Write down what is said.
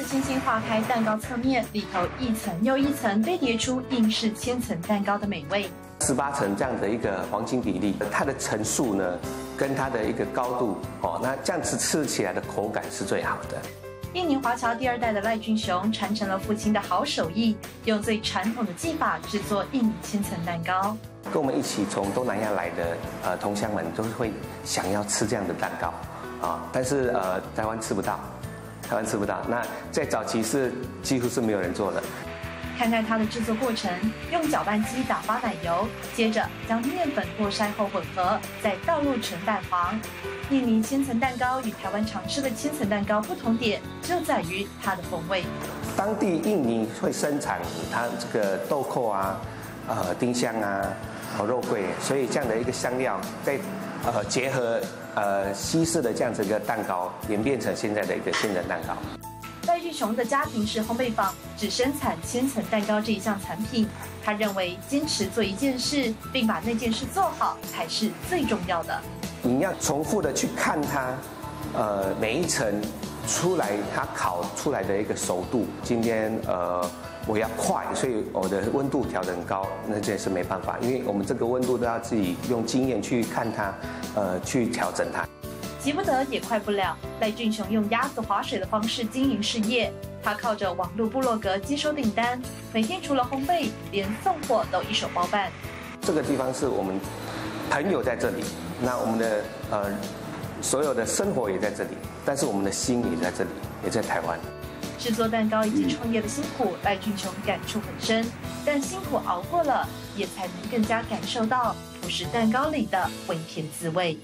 轻轻划开蛋糕侧面，里头一层又一层堆叠出硬式千层蛋糕的美味。十八层这样的一个黄金比例，它的层数呢，跟它的一个高度哦，那这样子吃起来的口感是最好的。印尼华侨第二代的赖俊雄传承了父亲的好手艺，用最传统的技法制作印尼千层蛋糕。跟我们一起从东南亚来的呃同乡们，都是会想要吃这样的蛋糕啊、哦，但是呃台湾吃不到，台湾吃不到。那在早期是几乎是没有人做的。看看它的制作过程，用搅拌机打发奶油，接着将面粉过筛后混合，再倒入纯蛋黄。印尼千层蛋糕与台湾常吃的千层蛋糕不同点，就在于它的风味。当地印尼会生产它这个豆蔻啊，呃丁香啊，和肉桂，所以这样的一个香料，再呃结合呃西式的这样子一个蛋糕，演变成现在的一个千层蛋糕。赖俊雄的家庭式烘焙坊只生产千层蛋糕这一项产品。他认为，坚持做一件事，并把那件事做好，才是最重要的。你要重复的去看它，呃，每一层出来，它烤出来的一个熟度。今天，呃，我要快，所以我的温度调得很高，那这也是没办法，因为我们这个温度都要自己用经验去看它，呃，去调整它。急不得也快不了。赖俊雄用鸭子划水的方式经营事业，他靠着网络部落格接收订单，每天除了烘焙，连送货都一手包办。这个地方是我们朋友在这里，那我们的呃所有的生活也在这里，但是我们的心也在这里，也在台湾。制作蛋糕以及创业的辛苦，赖俊雄感触很深。但辛苦熬过了，也才能更加感受到朴实蛋糕里的微甜滋味。